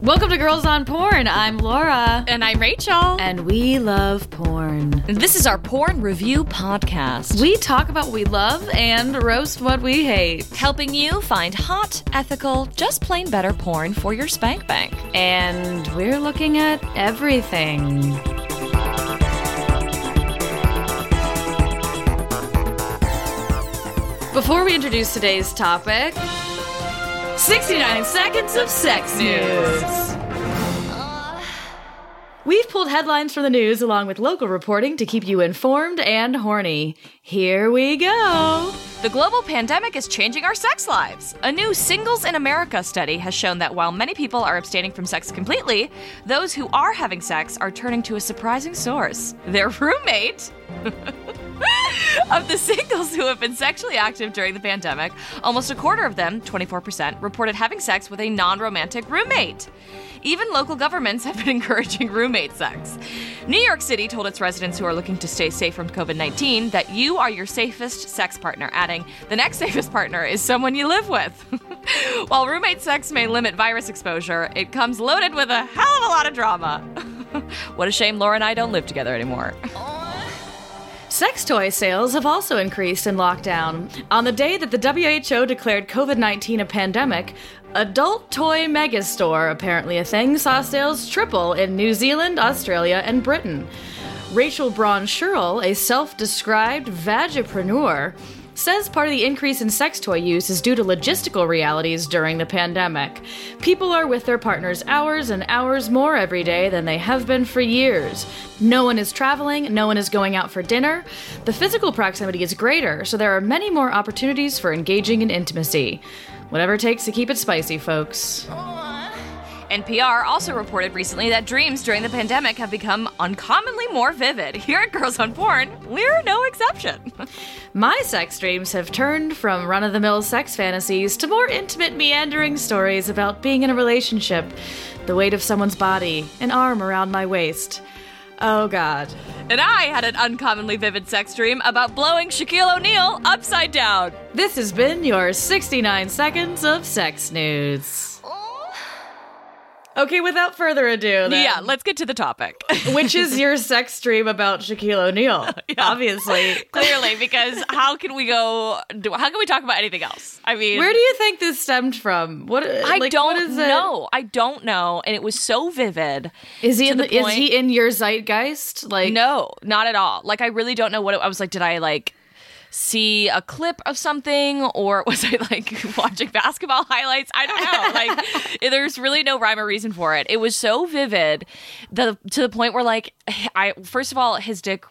Welcome to Girls on Porn. I'm Laura. And I'm Rachel. And we love porn. This is our porn review podcast. We talk about what we love and roast what we hate. Helping you find hot, ethical, just plain better porn for your spank bank. And we're looking at everything. Before we introduce today's topic, 69 seconds of sex news. We've pulled headlines from the news along with local reporting to keep you informed and horny. Here we go. The global pandemic is changing our sex lives. A new Singles in America study has shown that while many people are abstaining from sex completely, those who are having sex are turning to a surprising source their roommate. of the singles who have been sexually active during the pandemic, almost a quarter of them, 24%, reported having sex with a non romantic roommate. Even local governments have been encouraging roommate sex. New York City told its residents who are looking to stay safe from COVID 19 that you are your safest sex partner, adding, the next safest partner is someone you live with. While roommate sex may limit virus exposure, it comes loaded with a hell of a lot of drama. what a shame Laura and I don't live together anymore. Sex toy sales have also increased in lockdown. On the day that the WHO declared COVID 19 a pandemic, Adult Toy Megastore, apparently a thing, saw sales triple in New Zealand, Australia, and Britain. Rachel Braun Scherl, a self described vagipreneur, says part of the increase in sex toy use is due to logistical realities during the pandemic. People are with their partners hours and hours more every day than they have been for years. No one is traveling, no one is going out for dinner. The physical proximity is greater, so there are many more opportunities for engaging in intimacy. Whatever it takes to keep it spicy, folks. Oh, NPR also reported recently that dreams during the pandemic have become uncommonly more vivid. Here at Girls on Porn, we're no exception. My sex dreams have turned from run of the mill sex fantasies to more intimate, meandering stories about being in a relationship, the weight of someone's body, an arm around my waist. Oh, God. And I had an uncommonly vivid sex dream about blowing Shaquille O'Neal upside down. This has been your 69 seconds of sex news. Okay, without further ado, then, Yeah, let's get to the topic. which is your sex dream about Shaquille O'Neal? Obviously. Clearly, because how can we go? do- How can we talk about anything else? I mean, Where do you think this stemmed from? What I like, don't what is it? know. I don't know, and it was so vivid. Is he in the the, is he in your zeitgeist? Like No, not at all. Like I really don't know what it, I was like. Did I like see a clip of something, or was I like watching basketball highlights? I don't know. Like there's really no rhyme or reason for it. It was so vivid, the to the point where like I first of all his dick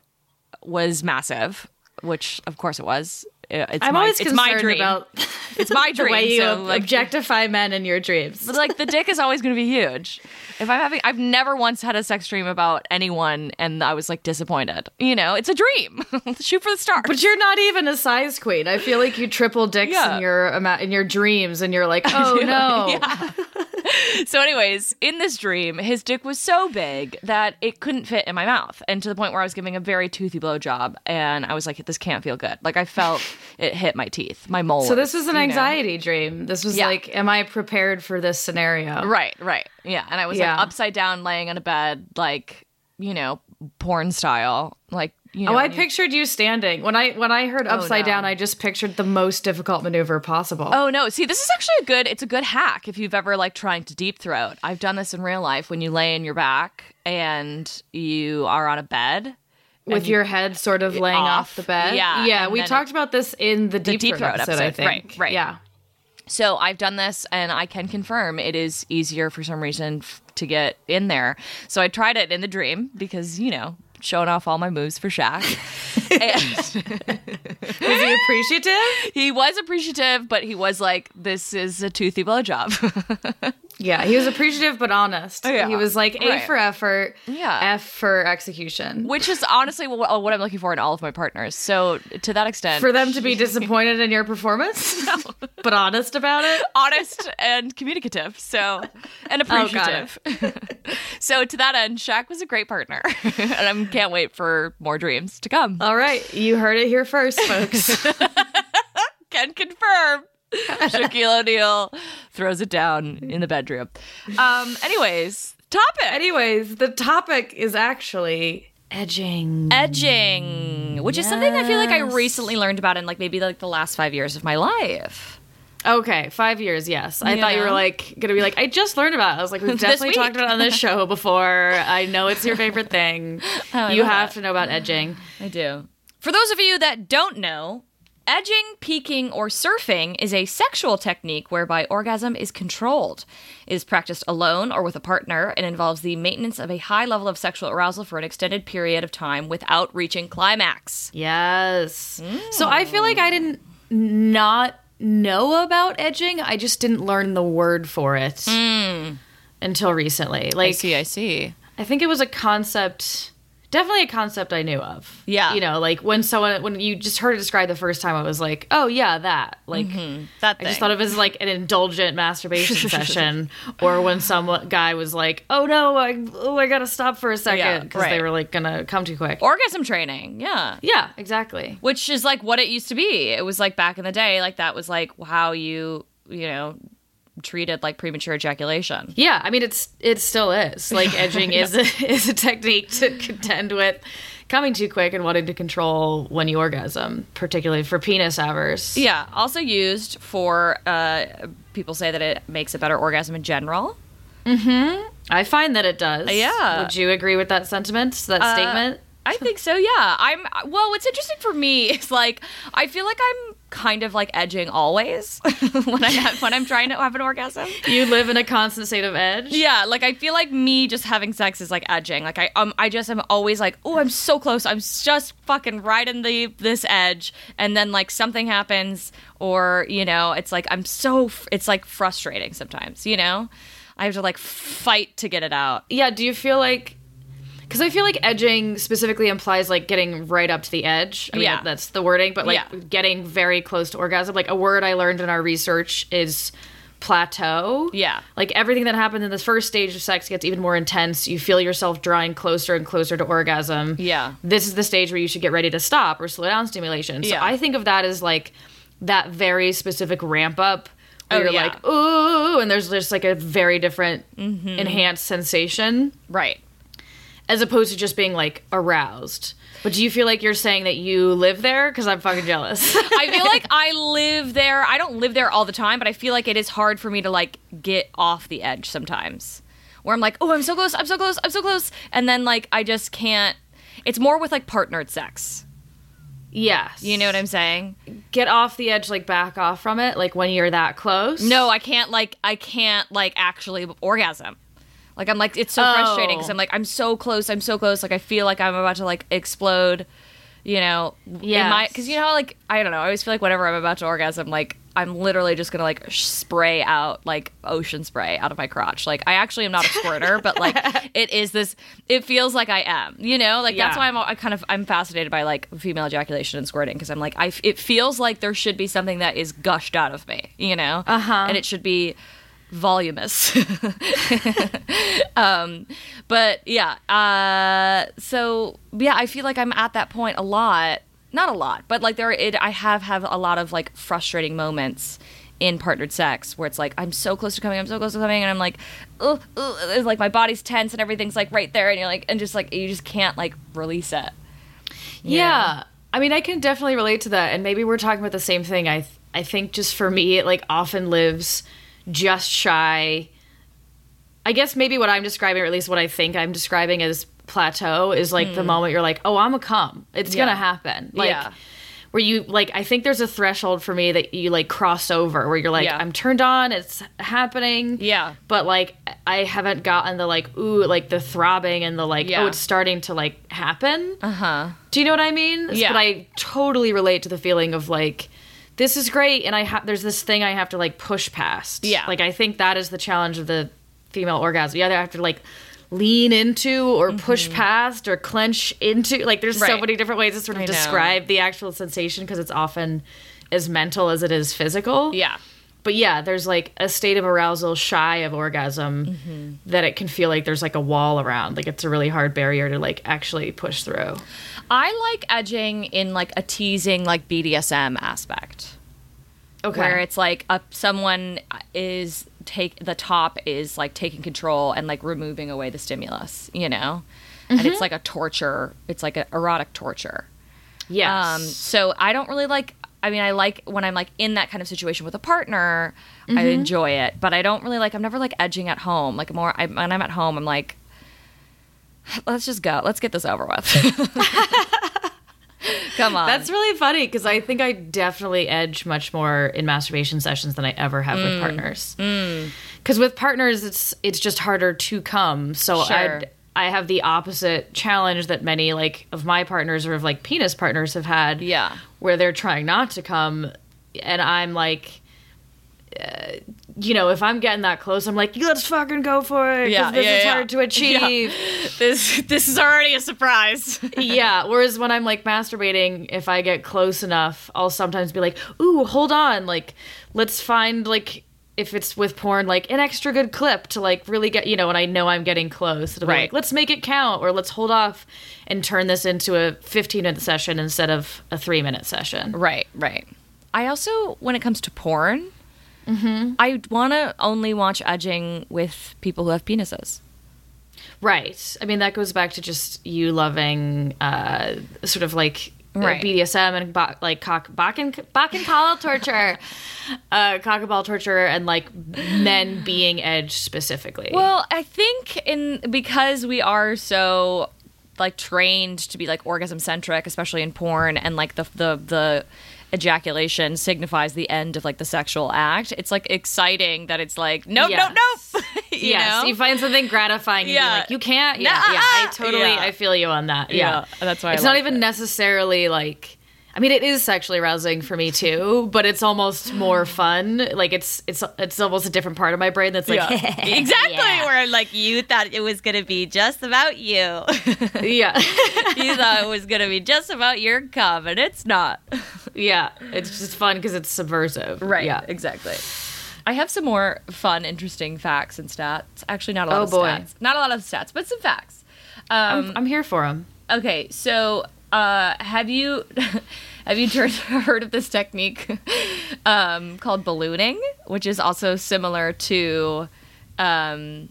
was massive, which of course it was. Uh, it's I'm my, always it's concerned my dream. about it's my the dream. way you so, like, objectify men in your dreams. but like the dick is always going to be huge. If I'm having, I've never once had a sex dream about anyone, and I was like disappointed. You know, it's a dream. Shoot for the stars. But you're not even a size queen. I feel like you triple dicks Yeah. in your in your dreams, and you're like, oh no. so, anyways, in this dream, his dick was so big that it couldn't fit in my mouth, and to the point where I was giving a very toothy blow job, and I was like, "This can't feel good." Like I felt it hit my teeth, my molars. So this was an you know? anxiety dream. This was Yeah. like, am I prepared for this scenario? Right, right, yeah. And I was Yeah. like upside down, laying on a bed, like you know, porn style, like you oh, know. Oh, I pictured you standing. When I when I heard oh, upside no. down, I just pictured the most difficult maneuver possible. Oh no! See, this is actually a good. It's a good hack if you've ever like trying to deep throat. I've done this in real life when you lay in your back and you are on a bed with you- your head sort of laying off, off. the bed. Yeah, yeah. We talked about this in the deep, deep throat, throat episode, I think. Right, right. Yeah. So I've done this and I can confirm it is easier for some reason f- to get in there. So I tried it in the dream because, you know, showing off all my moves for Shaq. and Was he appreciative? he was appreciative, but he was like, this is a toothy blowjob. Yeah, he was appreciative but honest. Oh, yeah. He was like A Right. for effort, Yeah. F for execution. Which is honestly what, uh, what I'm looking for in all of my partners. So to that extent, For them to be disappointed in your performance, but honest about it. honest and communicative. So and Oh, appreciative. so to that end, Shaq was a great partner, and I can't wait for more dreams to come. All right, you heard it here first, folks. Can confirm. Shaquille O'Neal throws it down in the bedroom. Um. Anyways, topic Anyways, the topic is actually edging. edging, which is something I feel like I recently learned about in like maybe like the last five years of my life. Okay, five years. Yes, I You thought you were like gonna be like I just learned about. it. I was like, we've definitely talked about it on this show before. I know it's your favorite thing. Oh, you have that. to know about edging. I do. For those of you that don't know, edging, peeking, or surfing is a sexual technique whereby orgasm is controlled. It is practiced alone or with a partner and involves the maintenance of a high level of sexual arousal for an extended period of time without reaching climax. Yes. So I feel like I didn't not know about edging. I just didn't learn the word for it hmm. until recently. Like I see, I see. I think it was a concept, definitely a concept I knew of. Yeah. you know, like when someone when you just heard it described the first time, I was like, oh yeah, that. Like mm-hmm. That I just thought of it as like an indulgent masturbation session, or when some guy was like, oh no, I oh I gotta stop for a second because they right. were like gonna come too quick. orgasm training, yeah. yeah, exactly. Which is like what it used to be. It was like back in the day, like that was like how you, you know, treated like premature ejaculation. Yeah, I mean it's it still is like edging is a, is a technique to contend with coming too quick and wanting to control when you orgasm, particularly for penis avers. Yeah, also used for uh, people say that it makes a better orgasm in general. Mm-hmm. I find that it does. Yeah. Would you agree with that sentiment? That statement? I think so. Yeah, I'm. Well, what's interesting for me is like I feel like I'm kind of like edging always when I have, when I'm trying to have an orgasm. You live in a constant state of edge. Yeah, like I feel like me just having sex is like edging. Like I um I just am always like, "Oh, I'm so close. I'm just fucking right in the this edge." And then like something happens or, you know, it's like I'm so it's like frustrating sometimes, you know? I have to like fight to get it out. Yeah. Do you feel like? Because I feel like edging specifically implies like getting right up to the edge. I mean, Yeah. that's the wording, but like Yeah. getting very close to orgasm. Like a word I learned in our research is plateau. Yeah. Like everything that happens in this first stage of sex gets even more intense. You feel yourself drawing closer and closer to orgasm. Yeah. This is the stage where you should get ready to stop or slow down stimulation. So Yeah. I think of that as like that very specific ramp up where Oh, you're yeah. like, ooh, and there's just like a very different Mm-hmm. enhanced sensation Right. As opposed to just being like aroused. But do you feel like you're saying that you live there? Because I'm fucking jealous. I feel like I live there. I don't live there all the time, but I feel like it is hard for me to like get off the edge sometimes. Where I'm like, "Oh, I'm so close. I'm so close. I'm so close." And then like I just can't It's more with like partnered sex. yes. You know what I'm saying? Get off the edge, like back off from it, like when you're that close. No, I can't like I can't like actually orgasm. Like I'm like it's so Oh. frustrating because I'm like I'm so close, I'm so close. Like I feel like I'm about to like explode. You know, yeah. my because you know how like I don't know. I always feel like whenever I'm about to orgasm, like I'm literally just gonna like spray out like ocean spray out of my crotch. Like I actually am not a squirter, but like it is this. It feels like I am. You know, like that's why I'm I kind of I'm fascinated by like female ejaculation and squirting because I'm like I it feels like there should be something that is gushed out of me. You know, Uh-huh. and it should be voluminous. um, but yeah, uh, so yeah, I feel like I'm at that point a lot. Not a lot, but like there, it, I have have a lot of like frustrating moments in partnered sex where it's like I'm so close to coming, I'm so close to coming, and I'm like, ugh, ugh, like my body's tense and everything's like right there, and you're like, and just like you just can't like release it. Yeah. I mean, I can definitely relate to that, and maybe we're talking about the same thing. I th- I think just for me, it like often lives just shy. I guess maybe what I'm describing, or at least what I think I'm describing as plateau, is like the moment you're like, oh, I'm a cum. It's Hmm. Yeah. gonna happen. Like Yeah. where you like I think there's a threshold for me that you like cross over where you're like Yeah. I'm turned on, it's happening. Yeah. But like I haven't gotten the like ooh like the throbbing and the like Yeah. oh it's starting to like happen. Uh huh. Do you know what I mean? Yeah. But I totally relate to the feeling of like this is great and I have there's this thing I have to like push past. Yeah. Like I think that is the challenge of the female orgasm. You either have to like lean into or push past or clench into like there's so Mm-hmm. Many different ways to sort of I know. describe the actual sensation because it's often as mental as it is physical. Yeah. But yeah, there's like a state of arousal shy of orgasm Mm-hmm. that it can feel like there's like a wall around. Like it's a really hard barrier to like actually push through. I like edging in like a teasing, like BDSM aspect. Okay. where it's like a, someone is take the top is like taking control and like removing away the stimulus, you know, and Mm-hmm. it's like a torture. It's like an erotic torture. yes. Um, so I don't really like. I mean, I like when I'm like in that kind of situation with a partner. I Mm-hmm. enjoy it, but I don't really like. I'm never like edging at home. Like more I, when I'm at home, I'm like, let's just go. Let's get this over with. Come on. That's really funny because I think I definitely edge much more in masturbation sessions than I ever have Mm. with partners. Because with partners, it's it's just harder to come. So Sure. I'd, I have the opposite challenge that many like of my partners or of like penis partners have had. Yeah. where they're trying not to come, and I'm like. Uh, you know, if I'm getting that close, I'm like, let's fucking go for it. Yeah, this yeah, is yeah. hard to achieve. this this is already a surprise. yeah. Whereas when I'm like masturbating, if I get close enough, I'll sometimes be like, "Ooh, hold on! Like, let's find like if it's with porn, like an extra good clip to like really get you know." And I know I'm getting close. Right. like, let's make it count, or let's hold off and turn this into a 15 minute session instead of a three minute session. Right, right. I also, when it comes to porn, Mm-hmm. I want to only watch edging with people who have penises. Right. I mean, that goes back to just you loving uh, sort of like uh, Right. BDSM and ba- like cock back and back and collar torture, uh, cock and ball torture, and like men being edged specifically. Well, I think in because we are so like trained to be like orgasm centric, especially in porn, and like the the the ejaculation signifies the end of like the sexual act. It's like exciting that it's like nope, Yes. nope, nope. you yes, know? you find something gratifying. Yeah, like you can't. Yeah, Nuh-uh. yeah. I totally, Yeah. I feel you on that. Yeah, Yeah, that's why I it's not even it. necessarily like. I mean, it is sexually arousing for me too, but it's almost more fun. Like it's it's it's almost a different part of my brain that's like, exactly where like you thought it was gonna be just about you. yeah. you thought it was gonna be just about your cum, and it's not. Yeah, it's just fun because it's subversive. Right. Yeah. exactly. I have some more fun, interesting facts and stats. Actually, not a lot Oh, of boy. stats. Not a lot of stats, but some facts. Um, I'm, I'm here for them. okay, so uh, have you have you heard of this technique um, called ballooning, which is also similar to, um,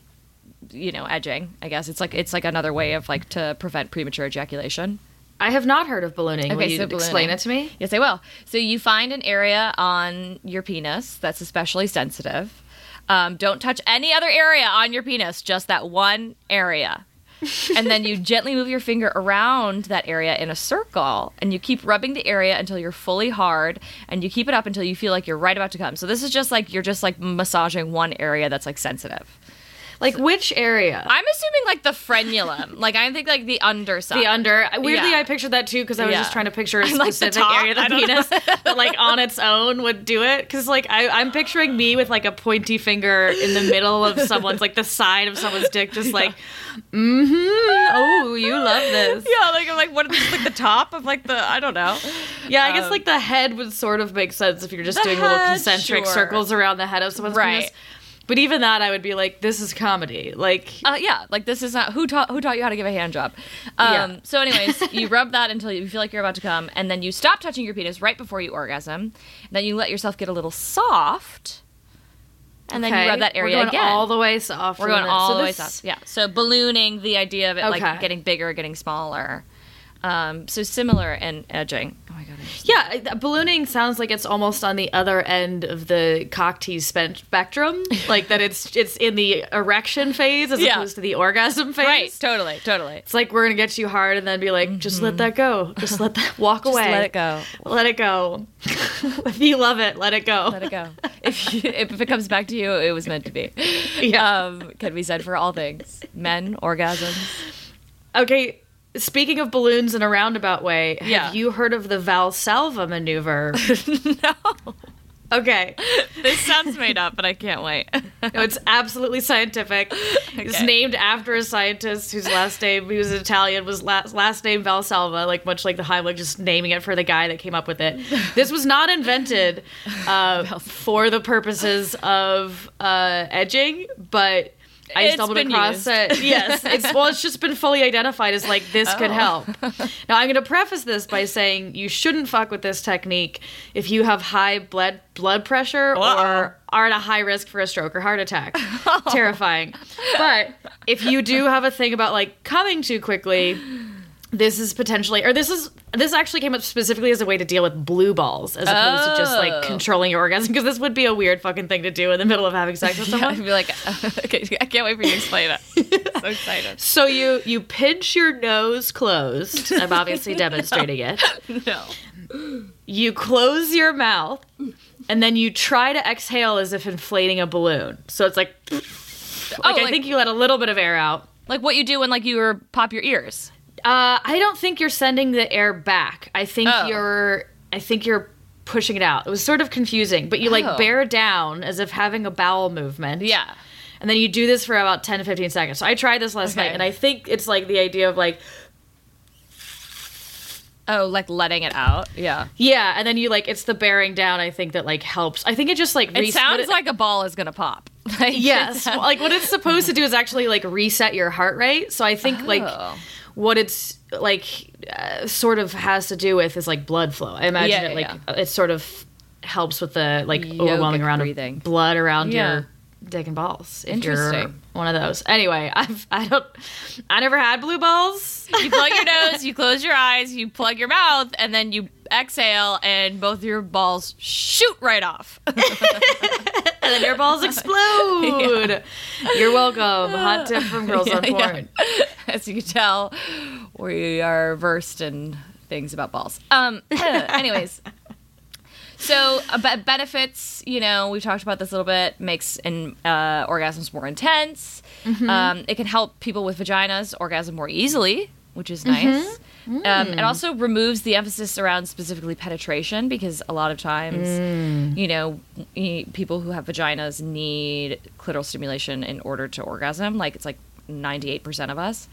you know, edging? I guess it's like it's like another way of like to prevent premature ejaculation. I have not heard of ballooning. Will Okay, you so explain it to me? Yes, I will. So you find an area on your penis that's especially sensitive. Um, don't touch any other area on your penis, just that one area. and then you gently move your finger around that area in a circle and you keep rubbing the area until you're fully hard and you keep it up until you feel like you're right about to come. So this is just like you're just like massaging one area that's like sensitive. Like which area? I'm assuming like the frenulum. like I think like the underside. the under. Weirdly, Yeah. I pictured that too because I was Yeah. just trying to picture a like specific top. area of the I don't know. penis that, like, on its own would do it. Because, like, I, I'm picturing me with like a pointy finger in the middle of someone's, like, the side of someone's dick, just like, mm-hmm. Oh, you love this. Yeah, like I'm like what is this, like the top of like the I don't know. Yeah, I guess Um, like the head would sort of make sense if you're just doing little concentric sure. circles around the head of someone's Right. penis. But even that, I would be like, this is comedy. Like, Uh, yeah, like this is not who taught who taught you how to give a hand job. Um, Yeah. So, anyways, you rub that until you feel like you're about to come, and then you stop touching your penis right before you orgasm. Then you let yourself get a little soft, and then you rub that area We're going again. all the way soft. We're going all So the way soft. Yeah. So ballooning, the idea of it Okay. like getting bigger, getting smaller. Um, so similar in edging. Oh my god. Just- Yeah, ballooning sounds like it's almost on the other end of the cock tease spectrum, like that it's it's in the erection phase as Yeah. opposed to the orgasm phase. Right. Totally. Totally. It's like we're gonna get you hard and then be like, just let that go, just let that walk away, let it go. let it go. if you love it, let it go. Let it go. if you, if it comes back to you, it was meant to be. Yeah. Um, can be said for all things. Men, orgasms. Okay, speaking of balloons in a roundabout way, have Yeah. you heard of the Valsalva maneuver? no. okay. This sounds made up, but I can't wait. No, it's absolutely scientific. It's named after a scientist whose last name, he was Italian, was last, last name Valsalva, like much like the Heimlich, just naming it for the guy that came up with it. This was not invented uh, for the purposes of uh, edging, but I It's stumbled been across used. it. Yes, it's well, it's just been fully identified as like this could Oh. help. Now I'm going to preface this by saying you shouldn't fuck with this technique if you have high blood blood pressure Uh-oh. or are at a high risk for a stroke or heart attack. Terrifying. But if you do have a thing about like coming too quickly, this is potentially or this is this actually came up specifically as a way to deal with blue balls as opposed to just like Oh. controlling your orgasm because this would be a weird fucking thing to do in the middle of having sex with someone I'd someone. be like, okay, I can't wait for you to explain it. so excited. So you you pinch your nose closed. I'm obviously demonstrating it. No. You close your mouth and then you try to exhale as if inflating a balloon. So it's like oh, like I like- think you let a little bit of air out. Like what you do when like you pop your ears. Uh, I don't think you're sending the air back. I think Oh. you're I think you're pushing it out. It was sort of confusing, but you like Oh. bear down as if having a bowel movement. Yeah. And then you do this for about 10 to 15 seconds. So I tried this last Okay. night and I think it's like the idea of like Oh, like letting it out. Yeah. yeah, and then you like it's the bearing down I think that like helps. I think it just like It sounds what like a ball is gonna pop. Like, yes, like what it's supposed to do is actually like reset your heart rate. So I think like Oh. What it's like uh, sort of has to do with is like blood flow. I imagine Yeah, it yeah, like it sort of helps with the like Yogic overwhelming amount breathing. of blood around Yeah. your dick and balls. Interesting. one of those. Anyway, I've I don't I never had blue balls. you plug your nose, you close your eyes, you plug your mouth, and then you exhale, and both your balls shoot right off. and then your balls explode. You're welcome. Hot tip from Girls on Yeah, yeah. Porn. As you can tell, we are versed in things about balls. Um, anyways, so uh, benefits, you know, we've talked about this a little bit. Makes in, uh, orgasms more intense. Um, it can help people with vaginas orgasm more easily, which is nice. Um, it also removes the emphasis around specifically penetration because a lot of times, you know, people who have vaginas need clitoral stimulation in order to orgasm. Like it's like 98% of us.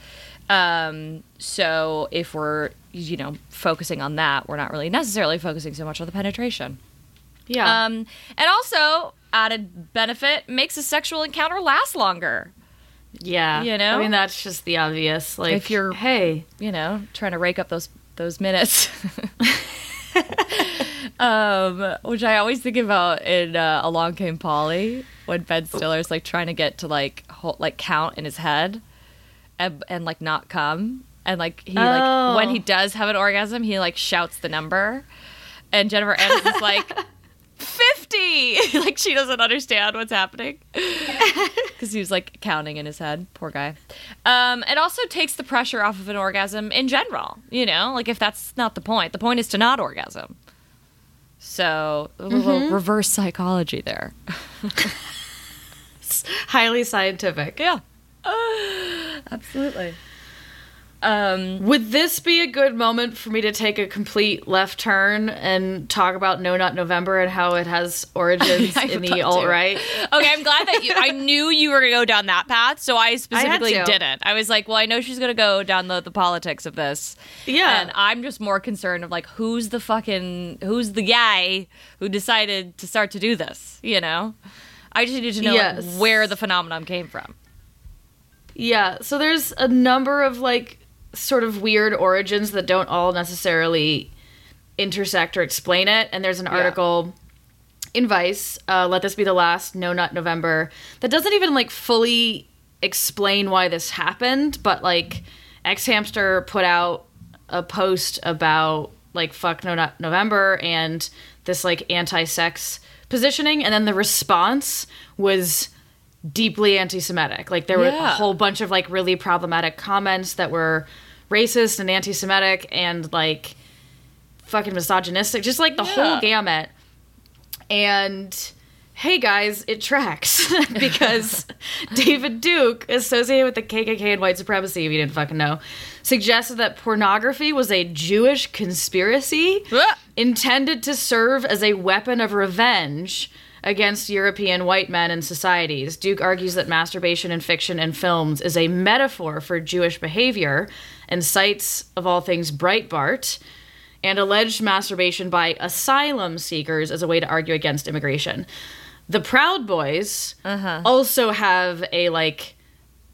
Um, so if we're, you know, focusing on that, we're not really necessarily focusing so much on the penetration. Yeah. Um, and also, added benefit makes a sexual encounter last longer. yeah. you know? I mean that's just the obvious. Like If you're- hey, you know, trying to rake up those those minutes. um, which I always think about in uh, Along Came Polly when Ben Stiller's like trying to get to like hold, like count in his head and, and like not come and like he Oh. like when he does have an orgasm he like shouts the number. And Jennifer Aniston's like 50 like she doesn't understand what's happening. Because he was like counting in his head. Poor guy. Um it also takes the pressure off of an orgasm in general you know? Like if that's not the point the point is to not orgasm. So a little reverse psychology there. Highly scientific. yeah. Absolutely um Would this be a good moment for me to take a complete left turn and talk about No Nut November and how it has origins I in the to. alt right? Okay, I'm glad that you. I knew you were gonna go down that path, so I specifically to. didn't. I was like, well, I know she's gonna go down the, the politics of this. Yeah. and I'm just more concerned of like who's the fucking who's the guy who decided to start to do this. You know, I just needed to know like, where the phenomenon came from. Yeah, so there's a number of like sort of weird origins that don't all necessarily intersect or explain it. And there's an article in Vice, uh, "Let This Be the Last," No Nut November, that doesn't even like fully explain why this happened, but like xHamster put out a post about like fuck no nut November and this like anti-sex positioning and then the response was deeply anti-Semitic. Like there were a whole bunch of like really problematic comments that were racist and anti-Semitic and like fucking misogynistic, just like the whole gamut. And hey guys, it tracks because David Duke, associated with the KKK and white supremacy, if you didn't fucking know, suggested that pornography was a Jewish conspiracy Ah! intended to serve as a weapon of revenge against European white men and societies. Duke argues that masturbation in fiction and films is a metaphor for Jewish behavior and cites, of all things, Breitbart and alleged masturbation by asylum seekers as a way to argue against immigration. The Proud Boys uh-huh. also have a like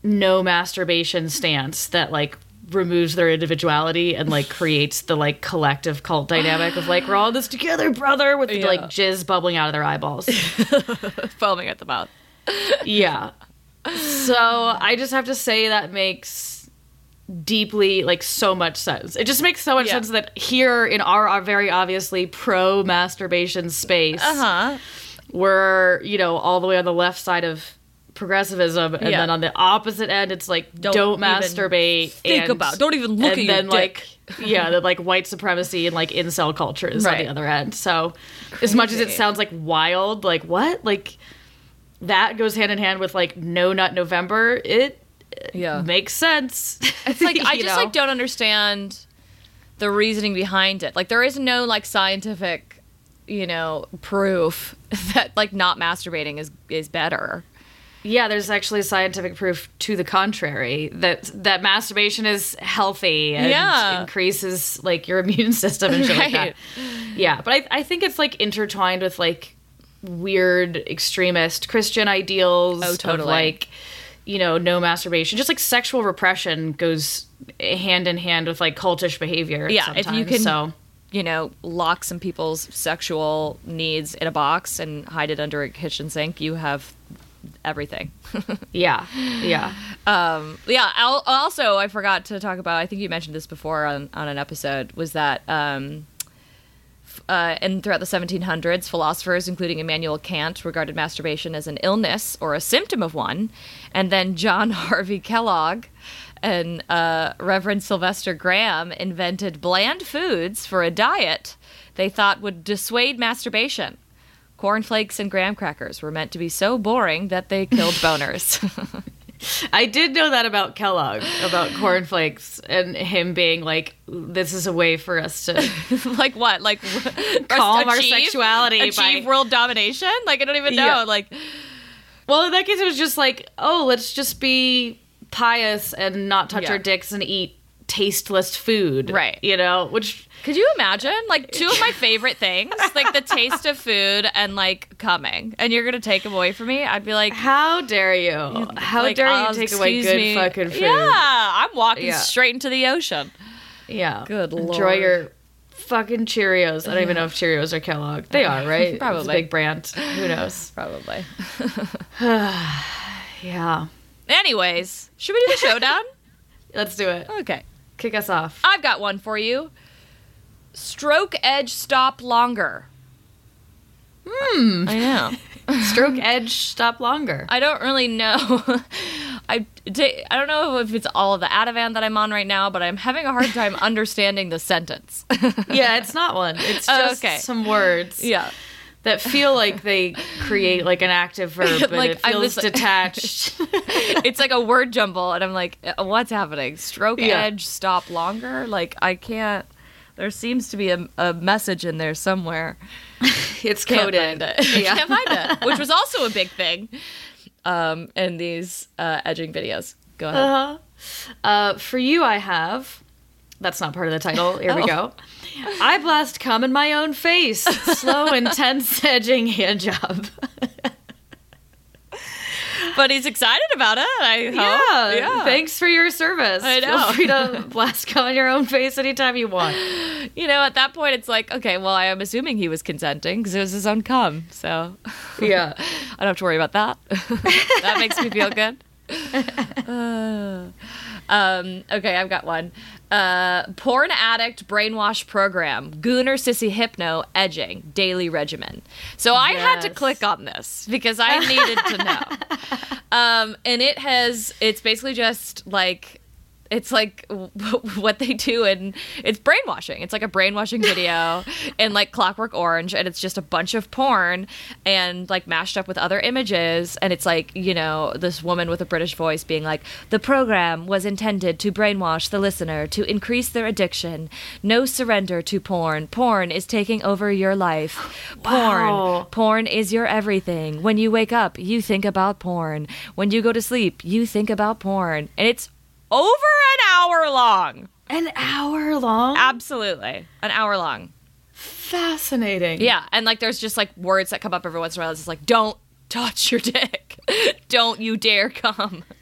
no masturbation stance that like removes their individuality and like creates the like collective cult dynamic of like we're all this together, brother, with Yeah. like jizz bubbling out of their eyeballs. Foaming at the mouth. yeah. So I just have to say that makes deeply like so much sense. It just makes so much Yeah. sense that here in our, our very obviously pro masturbation space, Uh huh. we're you know all the way on the left side of progressivism, and Yeah. then on the opposite end, it's like don't, Don't masturbate. think and- about- don't even look and at your then dick. like yeah, the like white supremacy and like incel culture is on the other end. So as much as it sounds like wild, like what like that goes hand in hand with like no nut November. It Yeah. makes sense. It's like I just know? like don't understand the reasoning behind it. Like there is no like scientific, you know, proof that like not masturbating is is better. Yeah, there's actually scientific proof to the contrary that that masturbation is healthy and Yeah. increases like your immune system and shit like that. Yeah, but I, I think it's like intertwined with like weird extremist Christian ideals Oh, of totally. like you know no masturbation. Just like sexual repression goes hand in hand with like cultish behavior. Yeah, if you can so you know, lock some people's sexual needs in a box and hide it under a kitchen sink, you have everything. yeah, yeah. Um, yeah. Al- Also, I forgot to talk about. I think you mentioned this before on on an episode. Was that um, uh, and throughout the 1700s, philosophers, including Immanuel Kant, regarded masturbation as an illness or a symptom of one, and then John Harvey Kellogg and uh, Reverend Sylvester Graham invented bland foods for a diet they thought would dissuade masturbation. Cornflakes and graham crackers were meant to be so boring that they killed boners. I did know that about Kellogg, about cornflakes, and him being like, "This is a way for us to like what? Like Calm our achieve- sexuality achieve by- world domination? Like I don't even know. Yeah. Like Well, in that case, it was just like, oh, let's just be pious and not touch Yeah. our dicks and eat tasteless food. Right. You know, which, Could you imagine? Like two of my favorite things, like the taste of food and like coming, and you're gonna take them away from me? I'd be like, how dare you? How like, dare you uh, take away good me. fucking food? Yeah, I'm walking Yeah. straight into the ocean. Yeah. Good lord. Enjoy your fucking Cheerios. I don't even know if Cheerios are Kellogg. They are, right? It's a Probably. big brand. Who knows? Probably. Yeah. Anyways, should we do the showdown? Let's do it. okay, Kick us off. I've got one for you. Stroke edge stop longer. Hmm. I know. Stroke edge, stop longer. I don't really know. I I don't know if it's all of the Ativan that I'm on right now, but I'm having a hard time understanding the sentence. yeah, it's not one. It's Oh, just okay. some words. yeah. that feel like they create like an active verb, but Like, it feels just detached. It's like a word jumble, and I'm like, uh, what's happening? Stroke Yeah. edge stop longer? Like, I can't. There seems to be a, a message in there somewhere. it's Can't coded. find it. Yeah. Can't find it. Which was also a big thing um, in these uh, edging videos. Go ahead. Uh-huh. Uh, for you, I have. That's not part of the title. Here we Oh. go. I blast cum in my own face. Slow, intense edging hand job. But he's excited about it. I hope. Yeah. yeah. Thanks for your service. I know. Feel free to blast cum in your own face anytime you want. You know, at that point, it's like, okay, well, I am assuming he was consenting because it was his own cum. So Yeah. I don't have to worry about that. that makes me feel good. Uh, Um, okay, I've got one. Uh, porn addict brainwash program. Gooner sissy hypno edging daily regimen. So I had to click on this because I needed to know. Um, and it has. It's basically just like. It's like what they do, and it's brainwashing. It's like a brainwashing video in like Clockwork Orange, and it's just a bunch of porn and like mashed up with other images. And it's like, you know, this woman with a British voice being like, the program was intended to brainwash the listener to increase their addiction. No surrender to porn. Porn is taking over your life. Porn. Wow. Porn is your everything. When you wake up, you think about porn. When you go to sleep, you think about porn. And it's over an hour long. An hour long? Absolutely. An hour long. Fascinating. Yeah. And like there's just like words that come up every once in a while. It's just like, don't touch your dick. don't you dare come.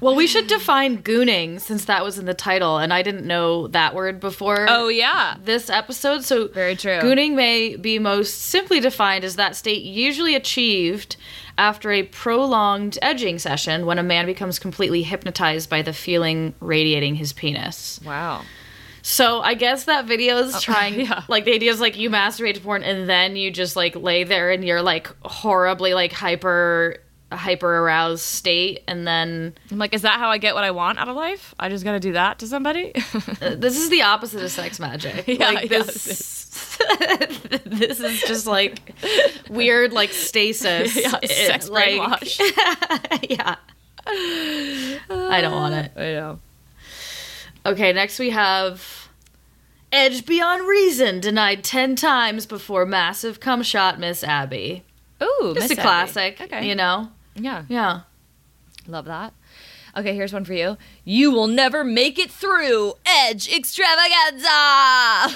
Well, we should define gooning since that was in the title, and I didn't know that word before. Oh, yeah. This episode, so Very true. Gooning may be most simply defined as that state usually achieved after a prolonged edging session when a man becomes completely hypnotized by the feeling radiating his penis. Wow. So I guess that video is uh, trying, yeah. like the idea is like you masturbate to porn and then you just like lay there and you're like horribly like hyper hyper aroused state and then I'm like, is that how I get what I want out of life? I just gotta do that to somebody? Uh, this is the opposite of sex magic. Yeah, like yeah, this, this is just like weird, like stasis. yeah, It- sex like- brainwash. yeah, I don't want it. I know. Okay, next we have Edge Beyond Reason denied ten times before massive cum shot Miss Abby. Ooh, Just Miss a Abby. classic, Okay. you know. Yeah. Yeah. Love that. Okay, here's one for you. You will never make it through Edge Extravaganza.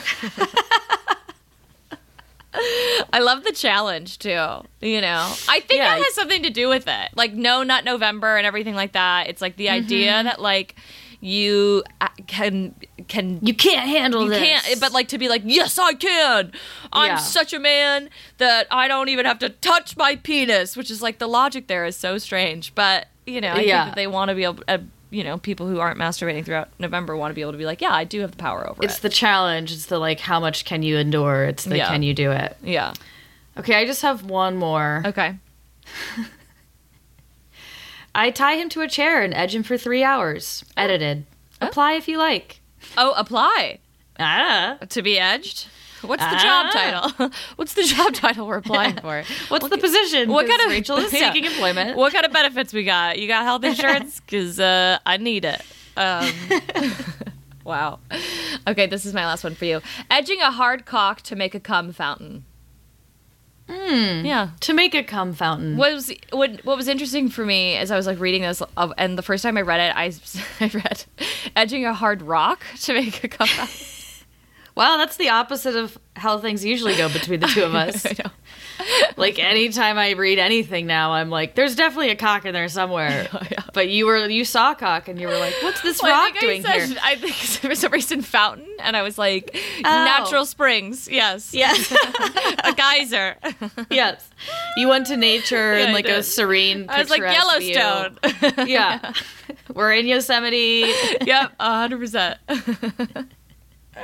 I love the challenge too. You know, I think Yeah. that has something to do with it. Like No nut November and everything like that. It's like the mm-hmm. idea that like you can can You can't handle you this. can't but like to be like yes i can i'm Yeah. such a man that i don't even have to touch my penis which is like the logic there is so strange but you know i Yeah. think that they want to be able uh, you know people who aren't masturbating throughout november want to be able to be like yeah i do have the power over It's it it's the challenge. It's the like, how much can you endure? It's the Yeah. can you do it? yeah Okay, I just have one more. okay I tie him to a chair and edge him for three hours. Edited. Apply if you like. Oh apply Ah. to be edged What's the Ah. job title? What's the job title we're applying for? What's the position? What kind of Rachel is yeah. seeking employment? What kind of benefits we got? You got health insurance? Because uh, I need it. Um, wow. Okay, this is my last one for you. Edging a hard cock to make a cum fountain. Hmm. Yeah. To make a cum fountain. What was what what was interesting for me as I was like reading this, uh, and the first time I read it, I I read edging a hard rock to make a cum fountain. Wow, that's the opposite of how things usually go between the two of us. I know. like anytime I read anything now, I'm like, there's definitely a cock in there somewhere. Oh, yeah. But you were you saw a cock and you were like, what's this Well, rock doing I said, here? I think for some reason fountain, and I was like Oh. natural springs. Yes. Yes. a geyser. yes. You went to nature Yeah, in like a serene I was like. Yellowstone. Yeah. We're in Yosemite. yep, hundred percent.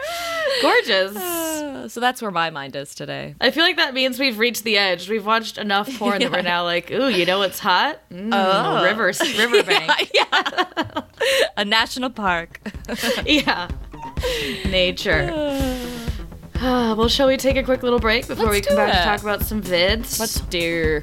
Gorgeous. So that's where my mind is today. I feel like that means we've reached the edge. We've watched enough porn that we're now like, ooh, you know what's hot? Mm, Oh. river, riverbank. yeah, a national park. yeah. Nature. Ah, well, shall we take a quick little break before Let's we come back to talk about some vids? Let's do.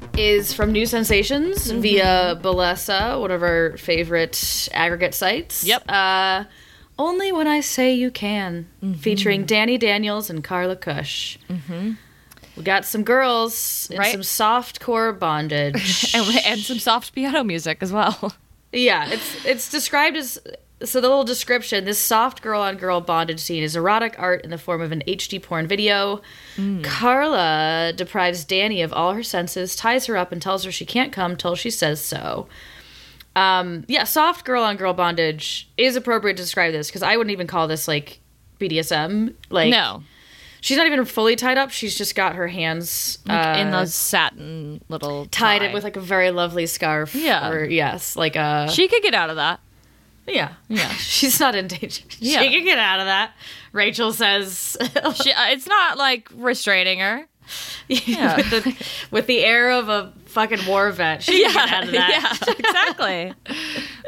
Is from New Sensations via Bellesa, one of our favorite aggregate sites. Yep. Uh, Only When I Say You Can, featuring Dani Daniels and Carla Cush. Mm-hmm. We got some girls in Right. some soft core bondage. And, and some soft piano music as well. yeah, it's it's described as so the little description this soft girl on girl bondage scene is erotic art in the form of an HD porn video. Carla deprives Dani of all her senses, ties her up, and tells her she can't come till she says so. Um, yeah, soft girl on girl bondage is appropriate to describe this because I wouldn't even call this like BDSM. Like, no. she's not even fully tied up. She's just got her hands Like in the satin little tied tie. it with like a very lovely scarf. Yeah. or yes, like a She could get out of that. Yeah, yeah. She's not in danger. Yeah. She can get out of that. Rachel says She, uh, it's not like restraining her. Yeah. with, the, with the air of a fucking war vet. She can get out of that. yeah, exactly.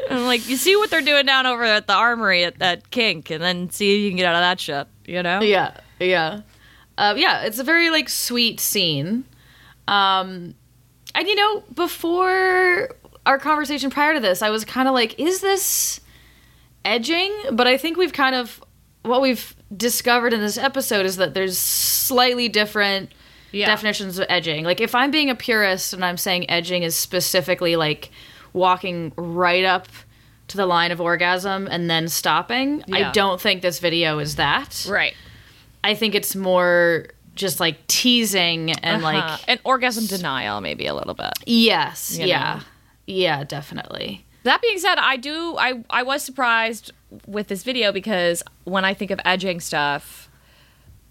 and like you see what they're doing down over at the armory at that kink, and then see if you can get out of that shit. You know? Yeah, yeah, uh, yeah. It's a very like sweet scene, um, and you know, before our conversation prior to this, I was kind of like, "Is this edging?" But I think we've kind of what we've discovered in this episode is that there's slightly different Yeah. definitions of edging. Like if I'm being a purist and I'm saying edging is specifically like walking right up to the line of orgasm and then stopping, I don't think this video is that. Right. I think it's more just like teasing and Uh-huh. like an orgasm denial, maybe a little bit. yes, yeah. know. Yeah, definitely. That being said, I do I I was surprised with this video because when I think of edging stuff,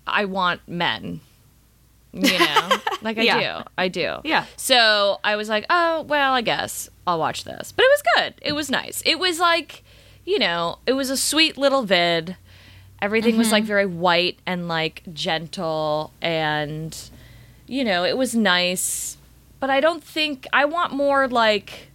I want men. You know? like I Yeah. do. I do. Yeah. So I was like, "Oh, well, I guess I'll watch this." But it was good. It was nice. It was like, you know, it was a sweet little vid. Everything was like mm-hmm. very white and like gentle and you know, it was nice. But I don't think I want more like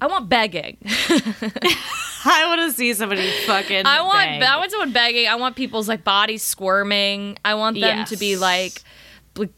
I want begging. I want to see somebody fucking. I want bang. I want someone begging. I want people's like bodies squirming. I want them to be like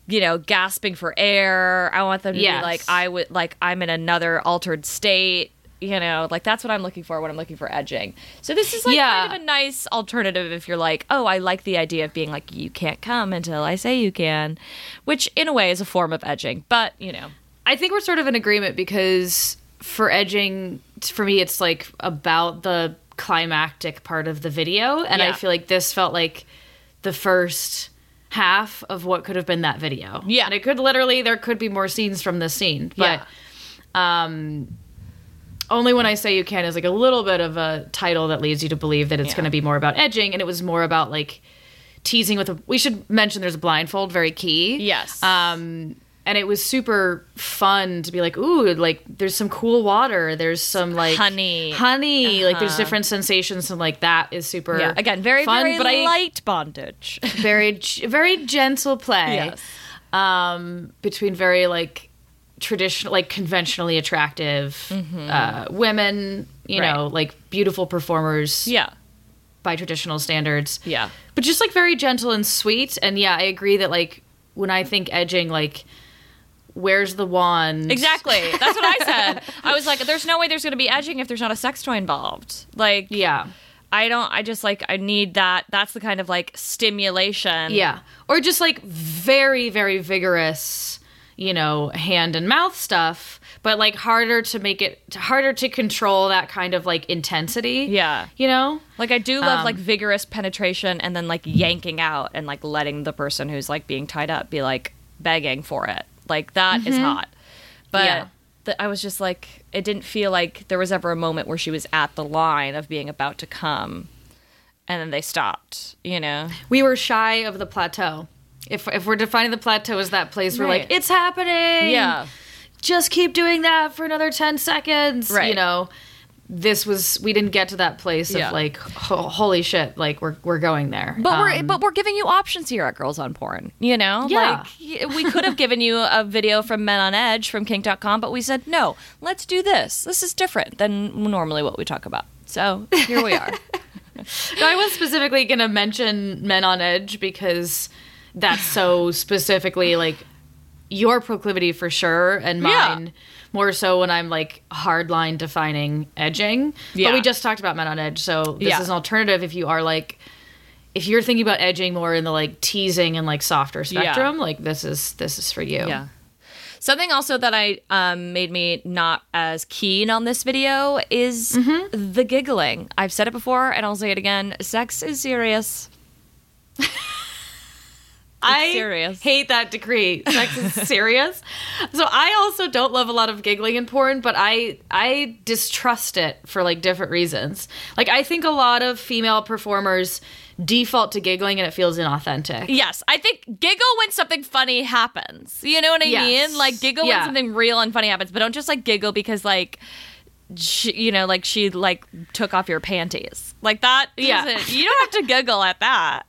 you know, gasping for air. I want them to Yes. be like I would like I'm in another altered state. You know, like that's what I'm looking for when I'm looking for edging. So this is like Yeah. kind of a nice alternative if you're like, oh, I like the idea of being like, you can't come until I say you can, which in a way is a form of edging. But you know, I think we're sort of in agreement because for edging, for me, it's like about the climactic part of the video, and I feel like this felt like the first half of what could have been that video. Yeah. and it could literally there could be more scenes from this scene, but um, only when I say you can is like a little bit of a title that leads you to believe that it's Yeah. going to be more about edging, and it was more about like teasing with a. We should mention there's a blindfold, very key. yes, Um, and it was super fun to be like, ooh, like there's some cool water, there's some like Honey. honey, like there's different sensations, and like that is super Yeah, again, very fun, very but I light bondage. very very gentle play Yes. um between very like traditional like conventionally attractive uh women you Mm-hmm. Right. know like beautiful performers yeah, by traditional standards yeah. but just like very gentle and sweet and yeah i agree that like when i think edging like where's the wand Exactly. That's what I said. I was like, there's no way there's going to be edging if there's not a sex toy involved. Like, yeah I don't, I just like, I need that. That's the kind of like stimulation. yeah or just like very very vigorous you know hand and mouth stuff but like harder to make it harder to control that kind of like intensity Yeah. you know Like, I do love Um, like vigorous penetration and then like yanking out and like letting the person who's like being tied up be like begging for it. Like, that is mm-hmm. hot. But Yeah. the, I was just like, it didn't feel like there was ever a moment where she was at the line of being about to come. And then they stopped, you know? we were shy of the plateau if, if we're defining the plateau as that place where like it's happening Yeah. just keep doing that for another 10 seconds Right. you know this was we didn't get to that place Yeah. of like ho- holy shit like we're we're going there But we're Um, but we're giving you options here at Girls on Porn. You know, Yeah. like we could have given you a video from Men on Edge from Kink.com, but we said no. Let's do this. This is different than normally what we talk about. So here we are. No, I was specifically going to mention Men on Edge because that's so specifically like your proclivity for sure, and Yeah. More so when I'm like hardline defining edging. Yeah. But we just talked about Men on Edge, so this Yeah. is an alternative if you are like. If you're thinking about edging more in the like teasing and like softer spectrum, like this is this is for you. yeah. Something also that I um, made me not as keen on this video is the giggling. I've said it before, and I'll say it again. Sex is serious. I serious. hate that decree. Sex is serious. So I also don't love a lot of giggling in porn, but I I distrust it for like different reasons. Like I think a lot of female performers default to giggling and it feels inauthentic. Yes, I think giggle when something funny happens. You know what I Yes. mean? Like giggle Yeah. when something real and funny happens, but don't just like giggle because like she, you know, like she like took off your panties. Like that. Yeah. You don't have to giggle at that.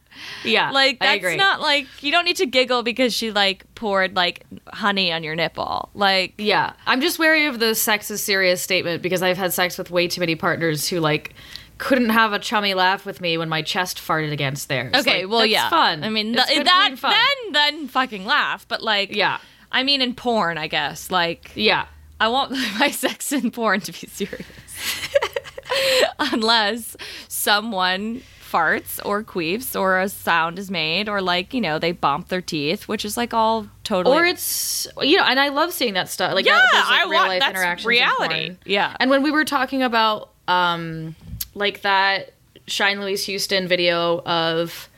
Yeah, Like that's not like you don't need to giggle because she like poured like honey on your nipple. Like Yeah, I'm just wary of the sex is serious statement because I've had sex with way too many partners who like couldn't have a chummy laugh with me when my chest farted against theirs. okay, Like, well yeah. fun. I mean th- good, that fun. then then fucking laugh, but like Yeah. I mean in porn, I guess. Like yeah. I want my sex in porn to be serious. Unless someone farts or queefs or a sound is made or like, you know, they bump their teeth, which is like all totally Or it's you know, and I love seeing that stuff. Like Yeah, that- like, I real want- life that's interactions. reality. Yeah. And when we were talking about um like that Shine Louise Houston video of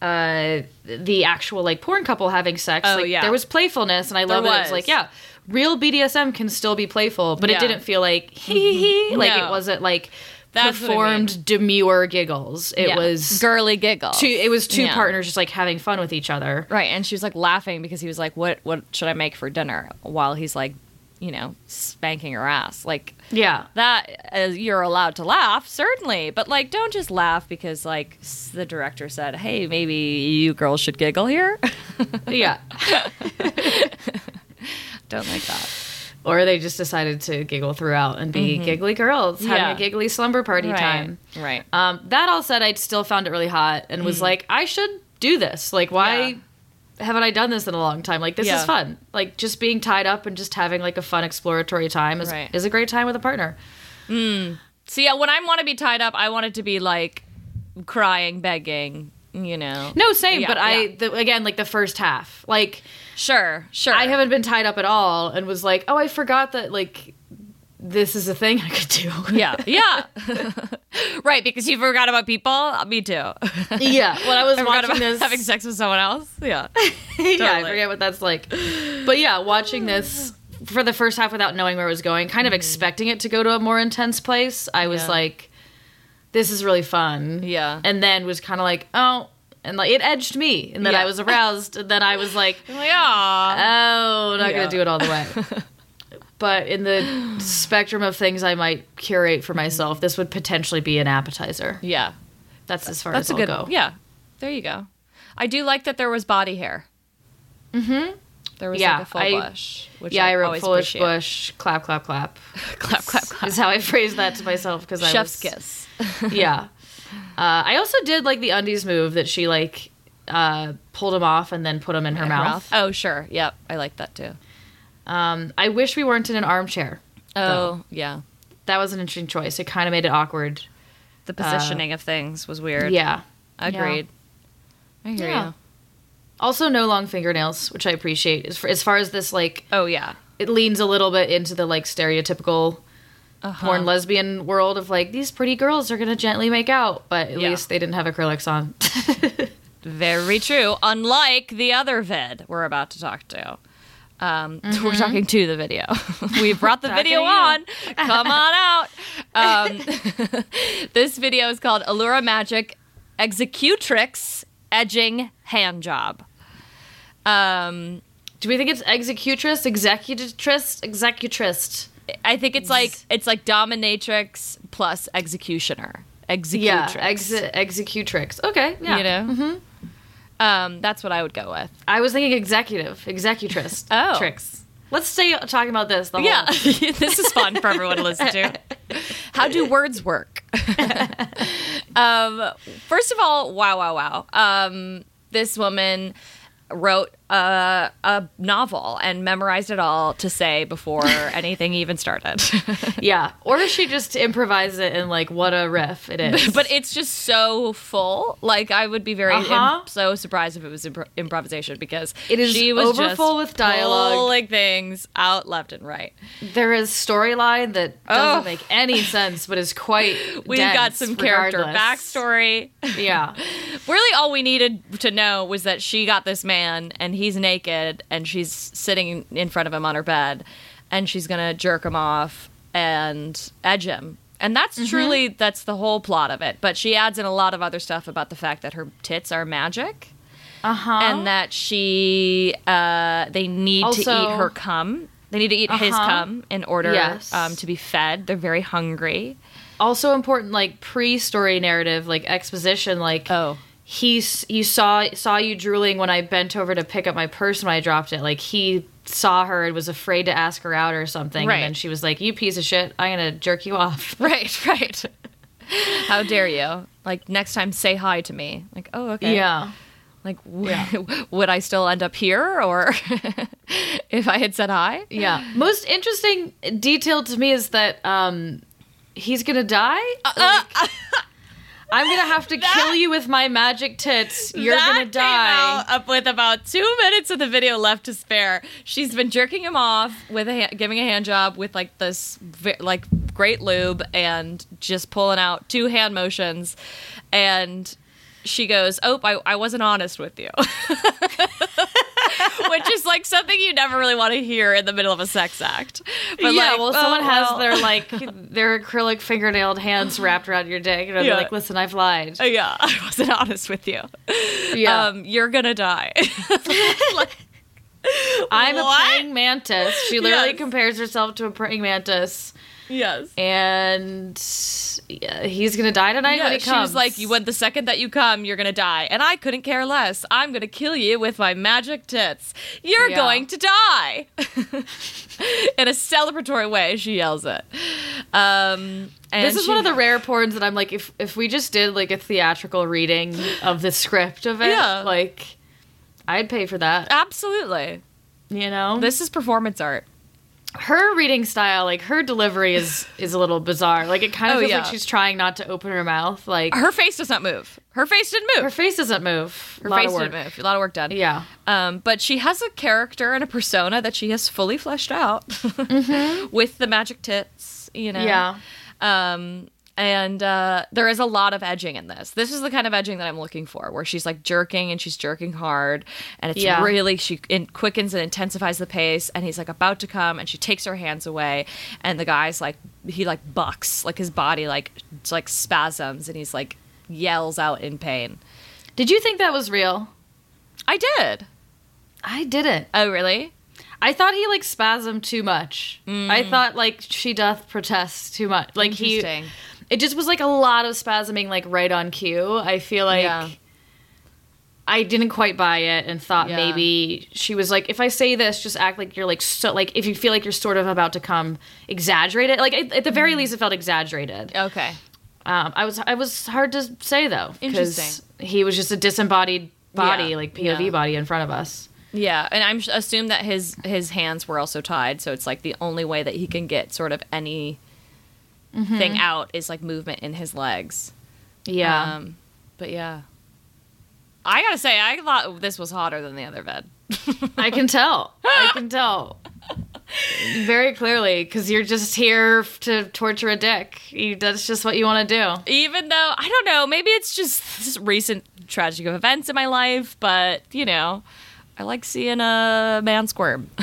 uh the actual like porn couple having sex, Oh, like yeah. there was playfulness and I love it. It was like, yeah, real BDSM can still be playful, but Yeah. it didn't feel like hee hee hee. Like No. it wasn't like That's what I performed demure giggles. It Yeah. was girly giggles. two it was two Yeah. partners just like having fun with each other. Right, and she was like laughing because he was like, "What what should I make for dinner?" while he's like, you know, spanking her ass. Like Yeah. that uh, you're allowed to laugh certainly but like don't just laugh because like the director said hey maybe you girls should giggle here Yeah. don't like that Or they just decided to giggle throughout and be giggly girls, having Yeah. a giggly slumber party right time. right Um, that all said, I still found it really hot and was like, I should do this. Like, why haven't I done this in a long time? Like, this Yeah. is fun. Like, just being tied up and just having like a fun exploratory time is, Right. is a great time with a partner. Mm. See yeah, when i want to be tied up i want it to be like crying begging you know No, same. Yeah, but I, yeah. the, again, like the first half, like sure sure I haven't been tied up at all and was like, oh, I forgot that like this is a thing I could do. yeah yeah right because you forgot about people me too yeah. When I was I watching this, having sex with someone else yeah yeah, I forget what that's like. But yeah, watching this for the first half without knowing where it was going, kind of expecting it to go to a more intense place, I was Mm-hmm. Yeah. like, this is really fun. Yeah. And then was kind of like, oh, and like it edged me, and then Yeah. I was aroused, and then I was like, yeah oh, not Yeah. gonna do it all the way. but in the spectrum of things I might curate for myself, this would potentially be an appetizer. Yeah, That's as far that's as a I'll good. go. Yeah, there you go. I do like that there was body hair. Mm-hmm. There was Yeah, like a full I- bush. Which yeah, I, wrote always foolish appreciate. bush, clap, clap, clap. Clap, clap, clap. Is how I phrased that to myself because I Chef's was, kiss. yeah. Uh, I also did like the undies move that she like uh, pulled them off and then put them in her mouth. Oh, sure. Yep, I like that too. Um, I wish we weren't in an armchair. Oh, yeah. That was an interesting choice. It kind of made it awkward. The positioning of things was weird. Yeah. agreed. I hear Yeah. you. Also, no long fingernails, which I appreciate. As far as this, like, Oh yeah. it leans a little bit into the like stereotypical Uh-huh. porn lesbian world of like these pretty girls are gonna gently make out, but at Yeah. least they didn't have acrylics on. Very true. Unlike the other vid we're about to talk to. Um, We're talking to the video. we brought the video on. Come on out. Um, this video is called Allura Magic Executrix Edging Hand Job. Um, Do we think it's executress, executress, executrist? I think it's like it's like dominatrix plus executioner. Executrix. Yeah, Executrix. ex- executrix. Okay, yeah. You know. Um, that's what I would go with. I was thinking executive, executress. Oh. tricks. Let's stay talking about this. The whole Yeah, this is fun for everyone to listen to. How do words work? um, first of all, wow, wow, wow. Um, this woman wrote a, a novel and memorized it all to say before anything even started. yeah. Or she just improvised it and like what a riff it is. but it's just so full. Like I would be very Uh-huh. im- so surprised if it was impro- improvisation because It is she was overfull just with dialogue. pulling things out left and right. there is storyline that doesn't Oh. make any sense, but is quite. We've got some character regardless. backstory. Yeah. really all we needed to know was that she got this man and he's naked and she's sitting in front of him on her bed and she's gonna jerk him off and edge him. And that's truly that's the whole plot of it. But she adds in a lot of other stuff about the fact that her tits are magic Uh huh. and that she uh, they need to eat her cum. They need to eat his Uh-huh. cum in order Yes. um, to be fed. They're very hungry. Also important, like pre-story narrative, like exposition, like oh he's you saw saw you drooling when I bent over to pick up my purse when I dropped it. Like he saw her and was afraid to ask her out or something, Right. and then she was like, "You piece of shit, I'm gonna jerk you off." Right, right. How dare you? Like next time, say hi to me. Like, oh, okay. Yeah. Like, w- would I still end up here, or if I had said hi? Yeah. Most interesting detail to me is that um he's gonna die. Uh, Like, I'm gonna have to kill you with my magic tits. You're That gonna die. up with about two minutes of the video left to spare. She's been jerking him off with a giving a hand job with like this like great lube and just pulling out two hand motions, and she goes, "Oh, I, I wasn't honest with you," which is like something you never really want to hear in the middle of a sex act. But yeah, like, well, oh, someone has well. their like their acrylic fingernailed hands wrapped around your dick, and they're like, "Listen, I've lied. Oh, yeah, I wasn't honest with you. Yeah, Um, you're gonna die. like, I'm a praying mantis." She literally Yes. compares herself to a praying mantis, yes. and yeah, he's gonna die tonight Yeah, when he she comes. was like, "You when the second that you come, you're gonna die," and I couldn't care less. I'm gonna kill you with my magic tits. You're Yeah. going to die. In a celebratory way, she yells it. Um, and This is she- one of the rare porns that I'm like, if if we just did like a theatrical reading of the script of it, Yeah. like I'd pay for that. absolutely. You know, This is performance art. Her reading style, like her delivery is is a little bizarre. Like it kind of Oh, feels yeah. like she's trying not to open her mouth. Like Her face does not move. Her face didn't move. her face doesn't move. Her face didn't move. A lot of work done. Yeah. Um, but she has a character and a persona that she has fully fleshed out with the magic tits, you know. Mm-hmm. Yeah. Um, and uh, there is a lot of edging in this. This is the kind of edging that I'm looking for, where she's like jerking and she's jerking hard, and it's Yeah. really she in, quickens and intensifies the pace. And he's like about to come, and she takes her hands away, and the guy's like he like bucks, like his body like it's like spasms, and he's like yells out in pain. Did you think that was real? I did. I didn't. Oh, really? I thought he like spasmed too much. I thought like she doth protest too much. Like he. It just was like a lot of spasming like right on cue. I feel like Yeah. I didn't quite buy it and thought Yeah. maybe she was like, if I say this, just act like you're like so like if you feel like you're sort of about to come, exaggerate it. Like at, at the very Mm-hmm. least, it felt exaggerated. Okay. Um, I was I was hard to say though because Interesting. he was just a disembodied body, Yeah, like POV body in front of us. Yeah, and I'm assume that his his hands were also tied, so it's like the only way that he can get sort of any thing out is like movement in his legs. Yeah. Um, but yeah, I gotta say, I thought this was hotter than the other bed. I can tell. I can tell. Very clearly, because you're just here to torture a dick. You, that's just what you want to do. Even though I don't know, maybe it's just, just recent tragic of events in my life, but you know, I like seeing a man squirm.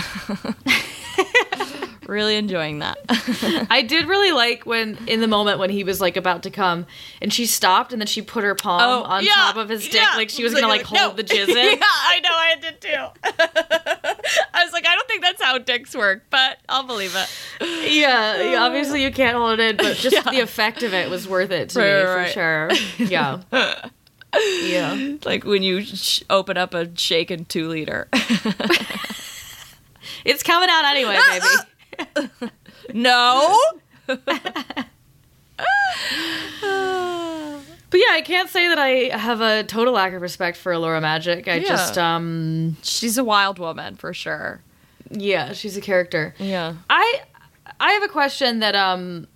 really enjoying that. I did really like when, in the moment when he was like about to come, and she stopped, and then she put her palm Oh, on yeah, top of his dick, yeah. like she was gonna like hold no. the jizz in. yeah, I know, I did too. I was like, I don't think that's how dicks work, but I'll believe it. Yeah, yeah, obviously you can't hold it in, but just the effect of it was worth it to me Right, for right. sure. Yeah. yeah. Like when you sh- open up a shaken two liter. It's coming out anyway, baby. no. But yeah, I can't say that I have a total lack of respect for Allura Magic. I Yeah. just um She's a wild woman for sure. yeah, she's a character. Yeah. I I have a question that um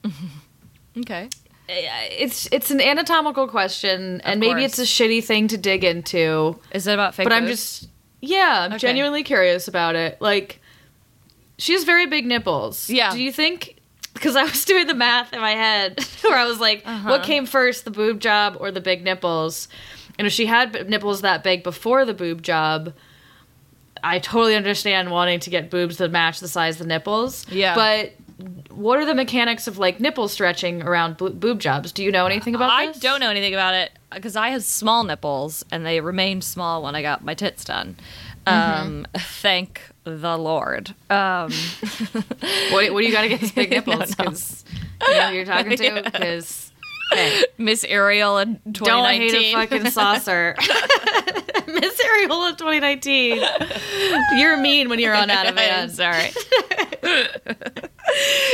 Okay. it's it's an anatomical question and maybe course. it's a shitty thing to dig into, Is it about fake but I'm just yeah, I'm Okay. genuinely curious about it. Like she has very big nipples. Yeah. Do you think because I was doing the math in my head where I was like, Uh-huh. what came first, the boob job or the big nipples? And if she had nipples that big before the boob job, I totally understand wanting to get boobs that match the size of the nipples. Yeah. But what are the mechanics of like nipple stretching around bo- boob jobs? Do you know anything about I this? don't know anything about it because I have small nipples and they remained small when I got my tits done. Um, thank the Lord. Um, What, what do you got against big nipples? no. 'Cause you know who you're talking to? Because hey, Miss Ariel in don't hate 2019. a fucking saucer. Miss Areola 2019. You're mean when you're on out of I'm sorry.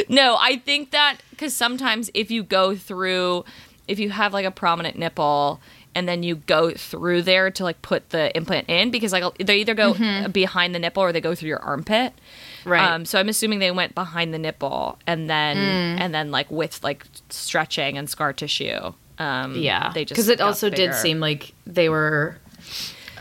no, I think that because sometimes if you go through, if you have like a prominent nipple and then you go through there to like put the implant in, because like they either go behind the nipple or they go through your armpit. Mm-hmm. Right. Um, so I'm assuming they went behind the nipple and then Mm. and then like with like stretching and scar tissue. Um, yeah. they just Because it also did seem like they were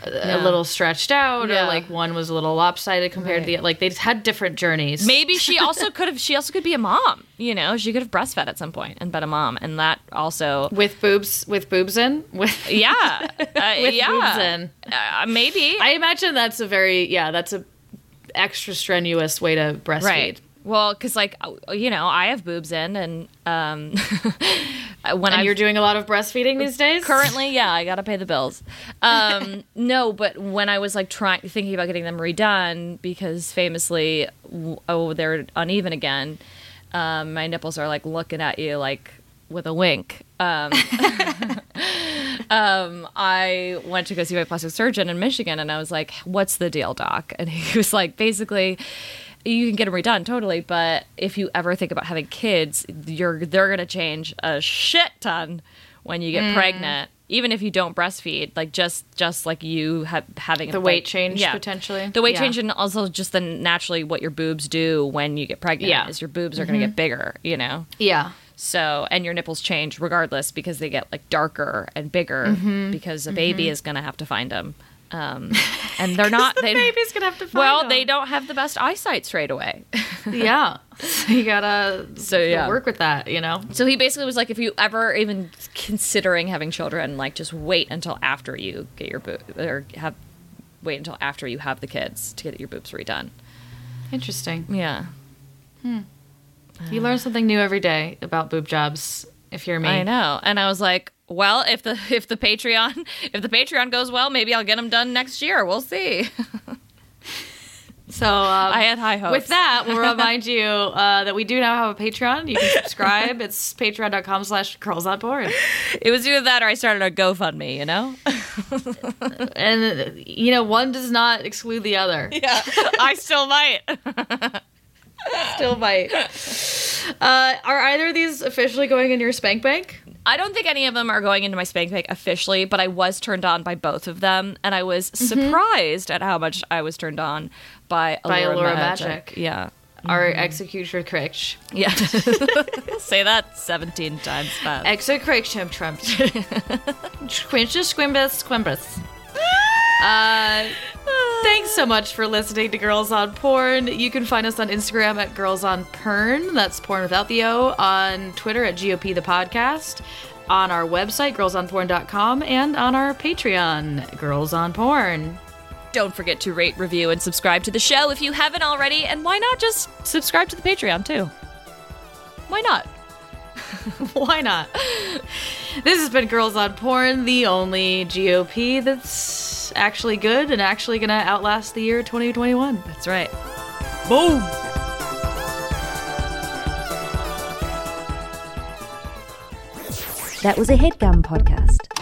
a, a little stretched out Yeah. or like one was a little lopsided compared to the like they just had different journeys. Maybe she also could have. She also could be a mom. You know, she could have breastfed at some point and been a mom, and that also, with boobs with boobs in with yeah, uh, with yeah, boobs in. Uh, maybe I imagine that's a very yeah, that's a extra strenuous way to breastfeed. right. Well, because like uh, you know, I have boobs in, and um, when And you're doing a lot of breastfeeding these days? currently, yeah, I gotta pay the bills. Um, no, but when I was like trying, thinking about getting them redone, because famously, w- oh, they're uneven again. Um, my nipples are like looking at you like with a wink. Um, um, I went to go see my plastic surgeon in Michigan, and I was like, "What's the deal, doc?" And he was like, "Basically." You can get them redone totally, but if you ever think about having kids, you're they're gonna change a shit ton when you get mm. pregnant. Even if you don't breastfeed, like just just like you have having The like- weight change, yeah, potentially? the weight Yeah. change, and also just the naturally what your boobs do when you get pregnant. Yeah. is your boobs are gonna mm-hmm. get bigger, you know. Yeah. So, and your nipples change regardless because they get like darker and bigger Mm-hmm. because a mm-hmm. baby is going to have to find them. Um, and they're not, the they, baby's gonna have to well, them. they don't have the best eyesight straight away. yeah. So you gotta So, yeah. work with that, you know? so he basically was like, if you ever even considering having children, like just wait until after you get your boob or have, wait until after you have the kids to get your boobs redone. Interesting. Yeah. Hmm. You learn something new every day about boob jobs if you're me. I know. And I was like, well, if the if the Patreon if the Patreon goes well, maybe I'll get them done next year. We'll see. So um, I had high hopes. With that, we'll remind you uh, that we do now have a Patreon. You can subscribe. it's patreon.com slash girls on porn. It was either that or I started a GoFundMe, you know? And, you know, one does not exclude the other. yeah. I still might. Still might. Uh, are either of these officially going in your spank bank? I don't think any of them are going into my spank bank officially, but I was turned on by both of them, and I was mm-hmm. surprised at how much I was turned on by By Allura, Allura Magic. Magic. Yeah. Our mm-hmm. executioner crutch. Yeah. Say that 17 times fast. Execration Trump. Quintus Squimbus Quimbus. Uh, thanks so much for listening to Girls on Porn. You can find us on Instagram at Girls on Pern. That's porn without the O. On Twitter at GOP the podcast. On our website, girlsonporn.com. And on our Patreon, Girls on Porn. Don't forget to rate, review, and subscribe to the show if you haven't already, and why not just subscribe to the Patreon too? Why not? Why not? This has been Girls on Porn, the only GOP that's actually good and actually gonna outlast the year 2021. That's right. Boom! That was a headgum podcast.